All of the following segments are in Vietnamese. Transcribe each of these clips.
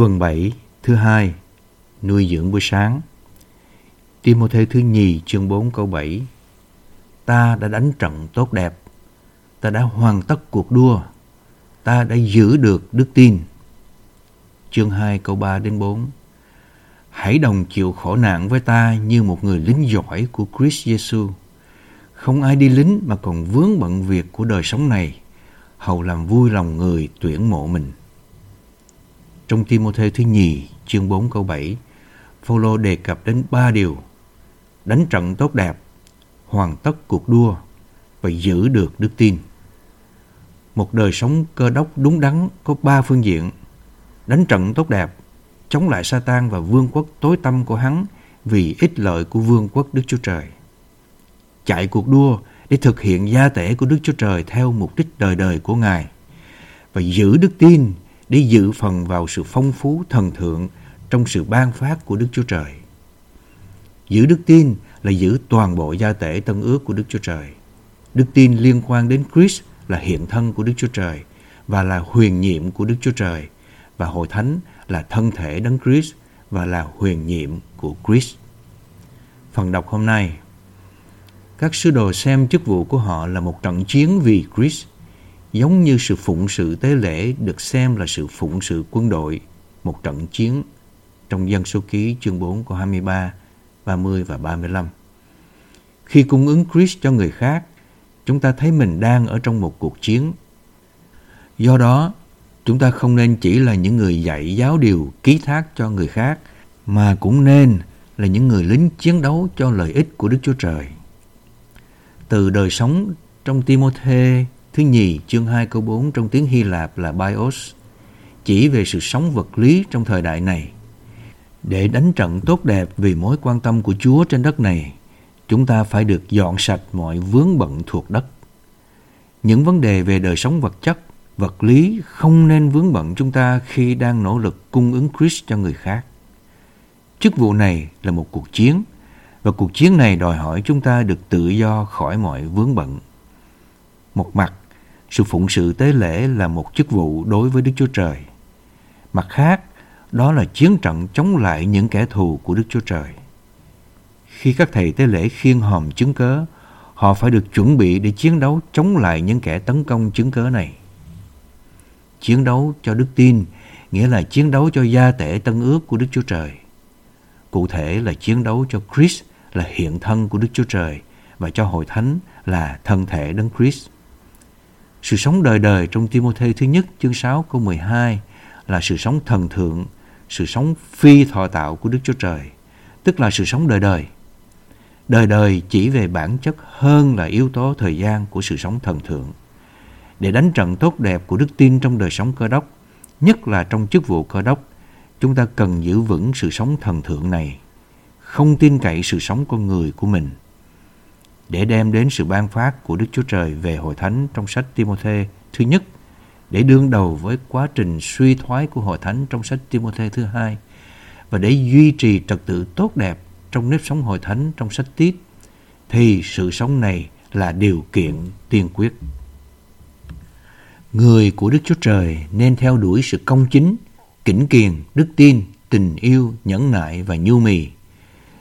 Tuần 7, thứ hai, nuôi dưỡng buổi sáng. Timôthê thứ nhì chương 4 câu 7 Ta đã đánh trận tốt đẹp, ta đã hoàn tất cuộc đua, ta đã giữ được đức tin. Chương 2 câu 3 đến 4 Hãy đồng chịu khổ nạn với ta như một người lính giỏi của Christ Jesus. Không ai đi lính mà còn vướng bận việc của đời sống này, hầu làm vui lòng người tuyển mộ mình. Trong Timothée thứ nhì, chương 4 câu 7, Phaolô đề cập đến ba điều: đánh trận tốt đẹp, hoàn tất cuộc đua và giữ được đức tin. Một đời sống cơ đốc đúng đắn có ba phương diện: đánh trận tốt đẹp, chống lại Satan và vương quốc tối tâm của hắn vì ích lợi của vương quốc Đức Chúa Trời. Chạy cuộc đua để thực hiện gia tể của Đức Chúa Trời theo mục đích đời đời của Ngài và giữ đức tin để dự phần vào sự phong phú thần thượng trong sự ban phát của Đức Chúa Trời. Giữ đức tin là giữ toàn bộ gia tể tân ước của Đức Chúa Trời. Đức tin liên quan đến Christ là hiện thân của Đức Chúa Trời và là huyền nhiệm của Đức Chúa Trời, và hội thánh là thân thể đấng Christ và là huyền nhiệm của Christ. Phần đọc hôm nay, Các sứ đồ xem chức vụ của họ là một trận chiến vì Christ giống như sự phụng sự tế lễ được xem là sự phụng sự quân đội, một trận chiến trong dân số ký chương 4 câu 23, 30 và 35. Khi cung ứng Christ cho người khác, chúng ta thấy mình đang ở trong một cuộc chiến. Do đó, chúng ta không nên chỉ là những người dạy giáo điều ký thác cho người khác, mà cũng nên là những người lính chiến đấu cho lợi ích của Đức Chúa Trời. Từ đời sống trong Timôthê Thứ nhì, chương 2 câu 4 trong tiếng Hy Lạp là bios, chỉ về sự sống vật lý trong thời đại này. Để đánh trận tốt đẹp vì mối quan tâm của Chúa trên đất này, chúng ta phải được dọn sạch mọi vướng bận thuộc đất. Những vấn đề về đời sống vật chất, vật lý không nên vướng bận chúng ta khi đang nỗ lực cung ứng Christ cho người khác. Chức vụ này là một cuộc chiến, và cuộc chiến này đòi hỏi chúng ta được tự do khỏi mọi vướng bận. Một mặt, sự phụng sự tế lễ là một chức vụ đối với Đức Chúa Trời. Mặt khác, đó là chiến trận chống lại những kẻ thù của Đức Chúa Trời. Khi các thầy tế lễ khiên hòm chứng cớ, họ phải được chuẩn bị để chiến đấu chống lại những kẻ tấn công chứng cớ này. Chiến đấu cho đức tin nghĩa là chiến đấu cho gia tể tân ước của Đức Chúa Trời. Cụ thể là chiến đấu cho Christ là hiện thân của Đức Chúa Trời và cho hội thánh là thân thể đấng Christ. Sự sống đời đời trong Timôthê thứ nhất chương 6 câu 12 là sự sống thần thượng, sự sống phi thọ tạo của Đức Chúa Trời, tức là sự sống đời đời. Đời đời chỉ về bản chất hơn là yếu tố thời gian của sự sống thần thượng. Để đánh trận tốt đẹp của đức tin trong đời sống cơ đốc, nhất là trong chức vụ cơ đốc, chúng ta cần giữ vững sự sống thần thượng này, không tin cậy sự sống con người của mình – để đem đến sự ban phát của Đức Chúa Trời về hội thánh trong sách Timôthê thứ nhất để đương đầu với quá trình suy thoái của hội thánh trong sách Timôthê thứ hai và để duy trì trật tự tốt đẹp trong nếp sống hội thánh trong sách Tiết, thì sự sống này là điều kiện tiên quyết. Người của Đức Chúa Trời nên theo đuổi sự công chính, kỉnh kiền, đức tin, tình yêu, nhẫn nại và nhu mì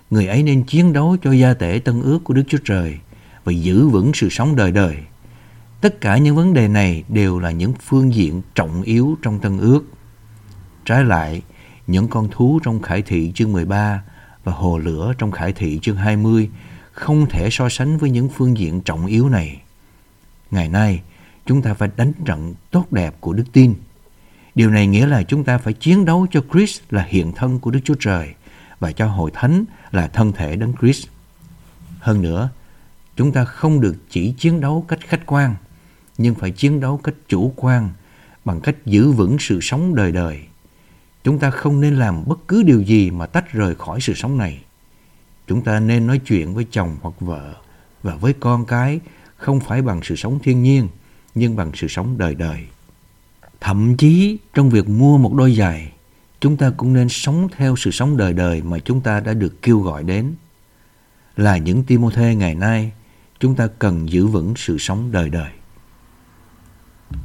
người ấy nên chiến đấu cho gia tể tân ước của Đức Chúa Trời và giữ vững sự sống đời đời. Tất cả những vấn đề này đều là những phương diện trọng yếu trong tân ước. Trái lại, những con thú trong Khải Thị chương 13 và hồ lửa trong Khải Thị chương 20 không thể so sánh với những phương diện trọng yếu này. Ngày nay, chúng ta phải đánh trận tốt đẹp của đức tin. Điều này nghĩa là chúng ta phải chiến đấu cho Christ là hiện thân của Đức Chúa Trời và cho hội thánh là thân thể đấng Christ. Hơn nữa, chúng ta không được chỉ chiến đấu cách khách quan, nhưng phải chiến đấu cách chủ quan bằng cách giữ vững sự sống đời đời. Chúng ta không nên làm bất cứ điều gì mà tách rời khỏi sự sống này. Chúng ta nên nói chuyện với chồng hoặc vợ và với con cái không phải bằng sự sống thiên nhiên, nhưng bằng sự sống đời đời. Thậm chí trong việc mua một đôi giày, chúng ta cũng nên sống theo sự sống đời đời mà chúng ta đã được kêu gọi đến. Là những Timothée ngày nay, chúng ta cần giữ vững sự sống đời đời.